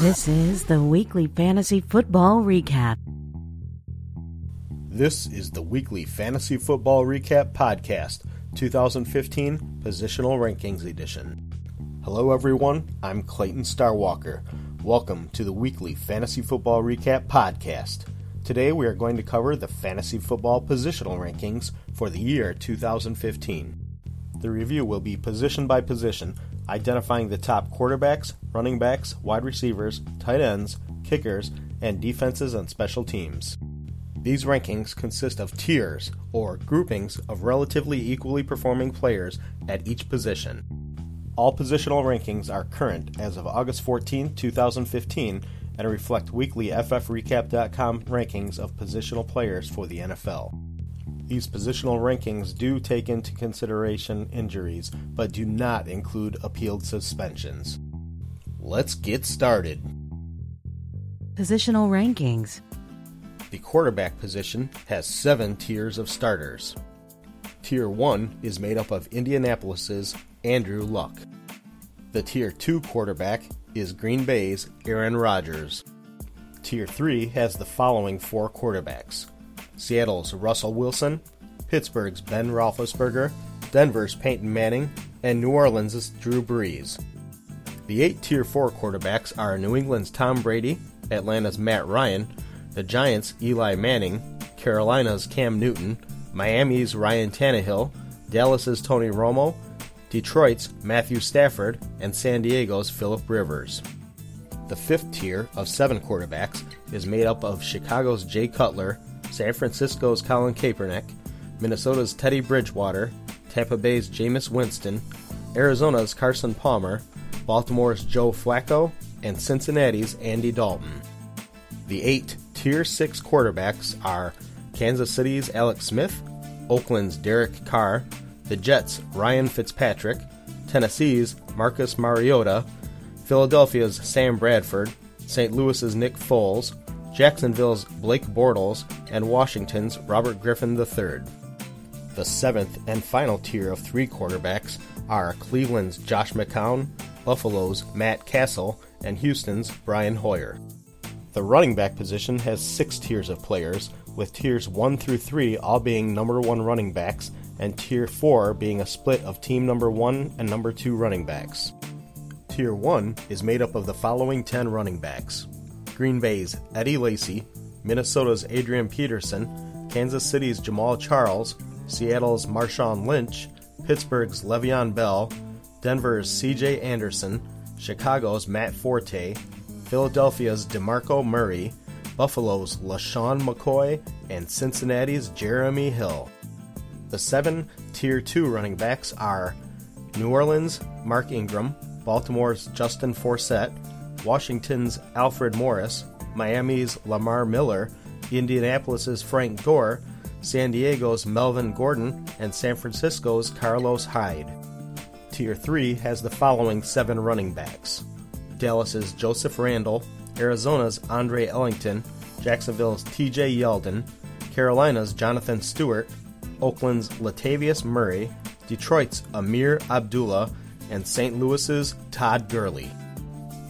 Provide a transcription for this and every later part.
This is the weekly fantasy football recap. This is the weekly fantasy football recap podcast, 2015 Positional Rankings Edition. Hello, everyone. I'm Clayton Starwalker. Welcome to the weekly fantasy football recap podcast. Today, we are going to cover the fantasy football positional rankings for the year 2015. The review will be position by position, identifying the top quarterbacks, running backs, wide receivers, tight ends, kickers, and defenses and special teams. These rankings consist of tiers, or groupings, of relatively equally performing players at each position. All positional rankings are current as of August 14, 2015, and reflect weekly FFRecap.com rankings of positional players for the NFL. These positional rankings do take into consideration injuries, but do not include appealed suspensions. Let's get started. Positional rankings. The quarterback position has seven tiers of starters. Tier 1 is made up of Indianapolis's Andrew Luck. The Tier 2 quarterback is Green Bay's Aaron Rodgers. Tier 3 has the following four quarterbacks Seattle's Russell Wilson, Pittsburgh's Ben Roethlisberger, Denver's Peyton Manning, and New Orleans' Drew Brees. The eight Tier 4 quarterbacks are New England's Tom Brady, Atlanta's Matt Ryan, the Giants' Eli Manning, Carolina's Cam Newton, Miami's Ryan Tannehill, Dallas's Tony Romo, Detroit's Matthew Stafford, and San Diego's Philip Rivers. The fifth tier of seven quarterbacks is made up of Chicago's Jay Cutler, San Francisco's Colin Kaepernick, Minnesota's Teddy Bridgewater, Tampa Bay's Jameis Winston, Arizona's Carson Palmer, Baltimore's Joe Flacco, and Cincinnati's Andy Dalton. The eight Tier 6 quarterbacks are Kansas City's Alex Smith, Oakland's Derek Carr, the Jets' Ryan Fitzpatrick, Tennessee's Marcus Mariota, Philadelphia's Sam Bradford, St. Louis's Nick Foles, Jacksonville's Blake Bortles, and Washington's Robert Griffin III. The seventh and final tier of three quarterbacks are Cleveland's Josh McCown, Buffalo's Matt Cassel, and Houston's Brian Hoyer. The running back position has six tiers of players, with tiers 1 through 3 all being number 1 running backs, and tier 4 being a split of team number 1 and number 2 running backs. Tier 1 is made up of the following 10 running backs Green Bay's Eddie Lacy, Minnesota's Adrian Peterson, Kansas City's Jamaal Charles, Seattle's Marshawn Lynch, Pittsburgh's Le'Veon Bell, Denver's CJ Anderson, Chicago's Matt Forte, Philadelphia's DeMarco Murray, Buffalo's LeSean McCoy, and Cincinnati's Jeremy Hill. The seven Tier 2 running backs are New Orleans' Mark Ingram, Baltimore's Justin Forsett, Washington's Alfred Morris, Miami's Lamar Miller, Indianapolis's Frank Gore, San Diego's Melvin Gordon, and San Francisco's Carlos Hyde. Tier 3 has the following seven running backs Dallas's Joseph Randle, Arizona's Andre Ellington, Jacksonville's TJ Yeldon, Carolina's Jonathan Stewart, Oakland's Latavius Murray, Detroit's Ameer Abdullah, and St. Louis's Todd Gurley.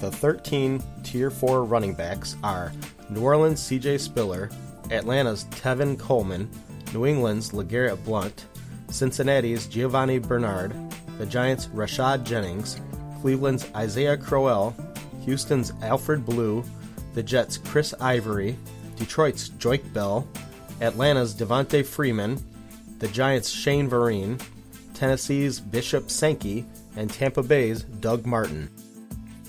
The 13 Tier 4 running backs are New Orleans' CJ Spiller, Atlanta's Tevin Coleman, New England's LeGarrette Blount, Cincinnati's Giovani Bernard, the Giants' Rashad Jennings, Cleveland's Isaiah Crowell, Houston's Alfred Blue, the Jets' Chris Ivory, Detroit's Joique Bell, Atlanta's Devonta Freeman, the Giants' Shane Vereen, Tennessee's Bishop Sankey, and Tampa Bay's Doug Martin.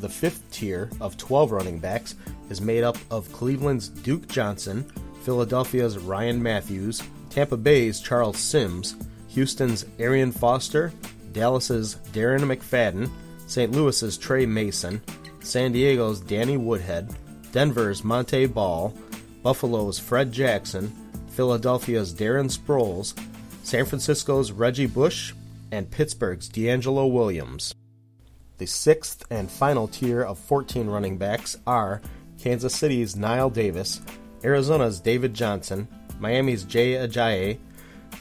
The fifth tier of 12 running backs is made up of Cleveland's Duke Johnson, Philadelphia's Ryan Mathews, Tampa Bay's Charles Sims, Houston's Arian Foster, Dallas's Darren McFadden, St. Louis's Tre Mason, San Diego's Danny Woodhead, Denver's Montee Ball, Buffalo's Fred Jackson, Philadelphia's Darren Sproles, San Francisco's Reggie Bush, and Pittsburgh's DeAngelo Williams. The sixth and final tier of 14 running backs are Kansas City's Knile Davis, Arizona's David Johnson, Miami's Jay Ajayi,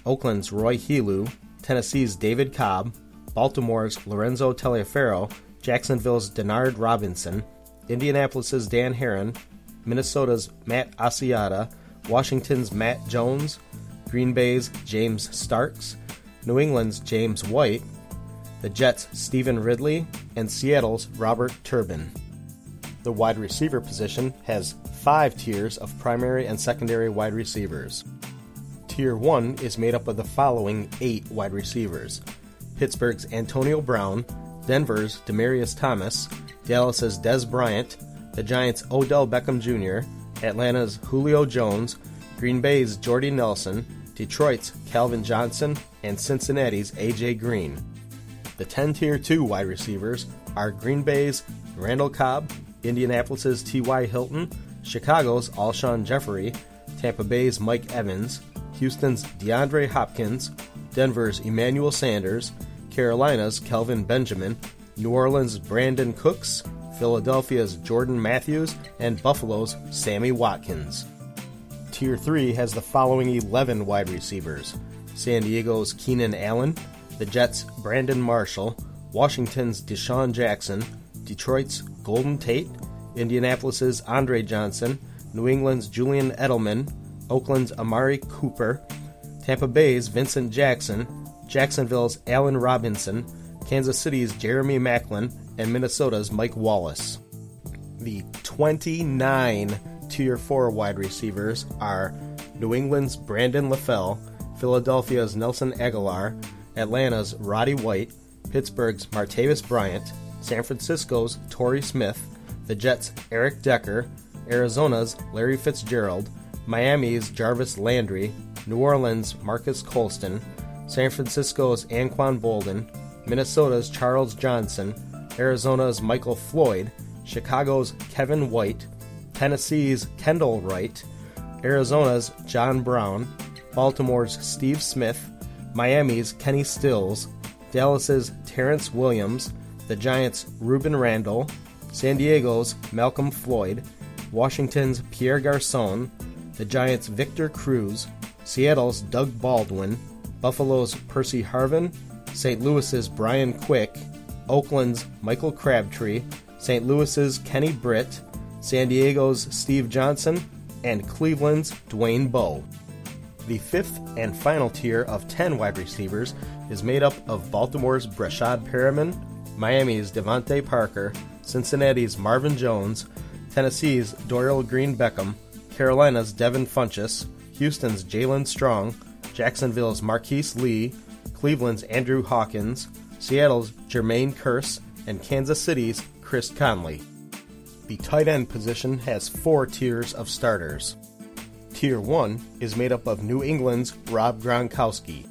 Oakland's Roy Helu, Tennessee's David Cobb, Baltimore's Lorenzo Taliaferro, Jacksonville's Denard Robinson, Indianapolis's Dan Herron, Minnesota's Matt Asiata, Washington's Matt Jones, Green Bay's James Starks, New England's James White, the Jets' Stevan Ridley, and Seattle's Robert Turbin. The wide receiver position has five tiers of primary and secondary wide receivers. Tier 1 is made up of the following eight wide receivers Pittsburgh's Antonio Brown, Denver's Demaryius Thomas, Dallas's Dez Bryant, the Giants' Odell Beckham Jr., Atlanta's Julio Jones, Green Bay's Jordy Nelson, Detroit's Calvin Johnson, and Cincinnati's A.J. Green. The 10 Tier 2 wide receivers are Green Bay's Randall Cobb, Indianapolis's T.Y. Hilton, Chicago's Alshon Jeffery, Tampa Bay's Mike Evans, Houston's DeAndre Hopkins, Denver's Emmanuel Sanders, Carolina's Kelvin Benjamin, New Orleans' Brandin Cooks, Philadelphia's Jordan Matthews, and Buffalo's Sammy Watkins. Tier 3 has the following 11 wide receivers San Diego's Keenan Allen, the Jets' Brandon Marshall, Washington's DeSean Jackson, Detroit's Golden Tate, Indianapolis's Andre Johnson, New England's Julian Edelman, Oakland's Amari Cooper, Tampa Bay's Vincent Jackson, Jacksonville's Allen Robinson, Kansas City's Jeremy Maclin, and Minnesota's Mike Wallace. The 29 Tier 4 wide receivers are New England's Brandon LaFell, Philadelphia's Nelson Agholor, Atlanta's Roddy White, Pittsburgh's Martavis Bryant, San Francisco's Torrey Smith, the Jets' Eric Decker, Arizona's Larry Fitzgerald, Miami's Jarvis Landry, New Orleans' Marques Colston, San Francisco's Anquan Boldin, Minnesota's Charles Johnson, Arizona's Michael Floyd, Chicago's Kevin White, Tennessee's Kendall Wright, Arizona's John Brown, Baltimore's Steve Smith, Miami's Kenny Stills, Dallas's Terrance Williams, the Giants' Rueben Randle, San Diego's Malcom Floyd, Washington's Pierre Garcon, the Giants' Victor Cruz, Seattle's Doug Baldwin, Buffalo's Percy Harvin, St. Louis's Brian Quick, Oakland's Michael Crabtree, St. Louis's Kenny Britt, San Diego's Steve Johnson, and Cleveland's Dwayne Bowe. The fifth and final tier of 10 wide receivers is made up of Baltimore's Breshad Perriman, Miami's DeVante Parker, Cincinnati's Marvin Jones, Tennessee's Dorial Green Beckham, Carolina's Devin Funchess, Houston's Jaelen Strong, Jacksonville's Marquise Lee, Cleveland's Andrew Hawkins, Seattle's Jermaine Kearse, and Kansas City's Chris Conley. The tight end position has four tiers of starters. Tier 1 is made up of New England's Rob Gronkowski.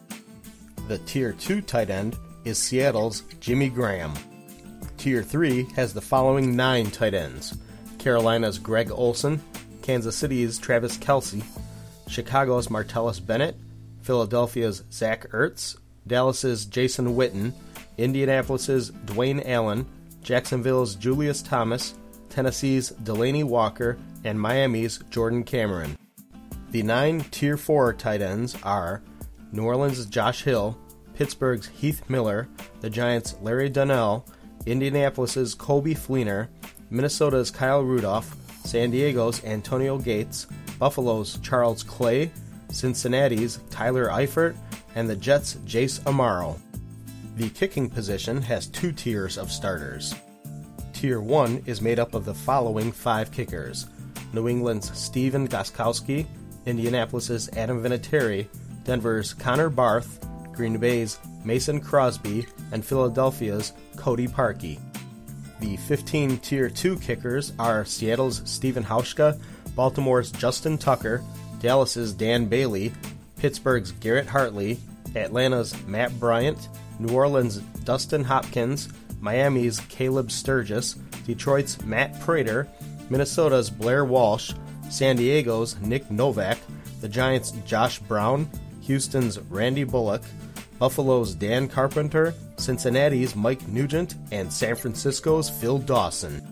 The Tier 2 tight end is Seattle's Jimmy Graham. Tier 3 has the following nine tight ends Carolina's Greg Olsen, Kansas City's Travis Kelce, Chicago's Martellus Bennett, Philadelphia's Zach Ertz, Dallas's Jason Witten, Indianapolis's Dwayne Allen, Jacksonville's Julius Thomas, Tennessee's Delanie Walker, and Miami's Jordan Cameron. The nine Tier 4 tight ends are New Orleans' Josh Hill, Pittsburgh's Heath Miller, the Giants' Larry Donnell, Indianapolis's Coby Fleener, Minnesota's Kyle Rudolph, San Diego's Antonio Gates, Buffalo's Charles Clay, Cincinnati's Tyler Eifert, and the Jets' Jace Amaro. The kicking position has two tiers of starters. Tier 1 is made up of the following five kickers New England's Stephen Gostkowski, Indianapolis's Adam Vinatieri, Denver's Connor Barth, Green Bay's Mason Crosby, and Philadelphia's Cody Parkey. The 15 Tier 2 kickers are Seattle's Steven Hauschka, Baltimore's Justin Tucker, Dallas's Dan Bailey, Pittsburgh's Garrett Hartley, Atlanta's Matt Bryant, New Orleans' Dustin Hopkins, Miami's Caleb Sturgis, Detroit's Matt Prater, Minnesota's Blair Walsh, San Diego's Nick Novak, the Giants' Josh Brown, Houston's Randy Bullock, Buffalo's Dan Carpenter, Cincinnati's Mike Nugent, and San Francisco's Phil Dawson.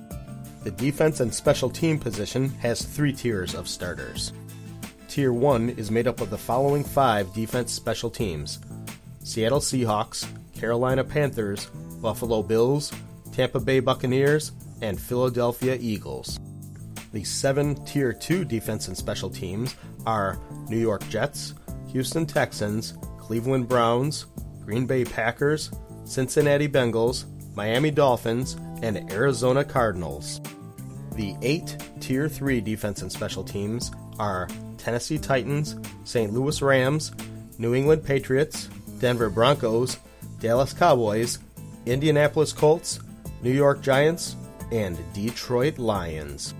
The defense and special team position has three tiers of starters. Tier 1 is made up of the following five defense special teams Seattle Seahawks, Carolina Panthers, Buffalo Bills, Tampa Bay Buccaneers, and Philadelphia Eagles. The seven Tier 2 defense and special teams are New York Jets, Houston Texans, Cleveland Browns, Green Bay Packers, Cincinnati Bengals, Miami Dolphins, and Arizona Cardinals. The eight Tier 3 defense and special teams are Tennessee Titans, St. Louis Rams, New England Patriots, Denver Broncos, Dallas Cowboys, Indianapolis Colts, New York Giants, and Detroit Lions.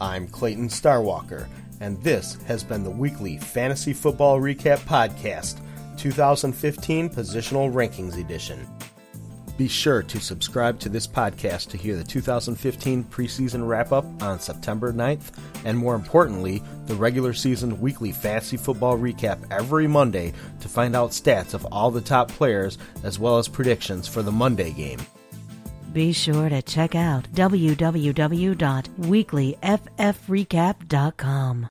I'm Clayton Starwalker, and this has been the weekly Fantasy Football Recap Podcast, 2015 Positional Rankings Edition. Be sure to subscribe to this podcast to hear the 2015 preseason wrap up on September 9th, and more importantly, the regular season weekly fantasy football recap every Monday to find out stats of all the top players as well as predictions for the Monday game. Be sure to check out www.weeklyffrecap.com.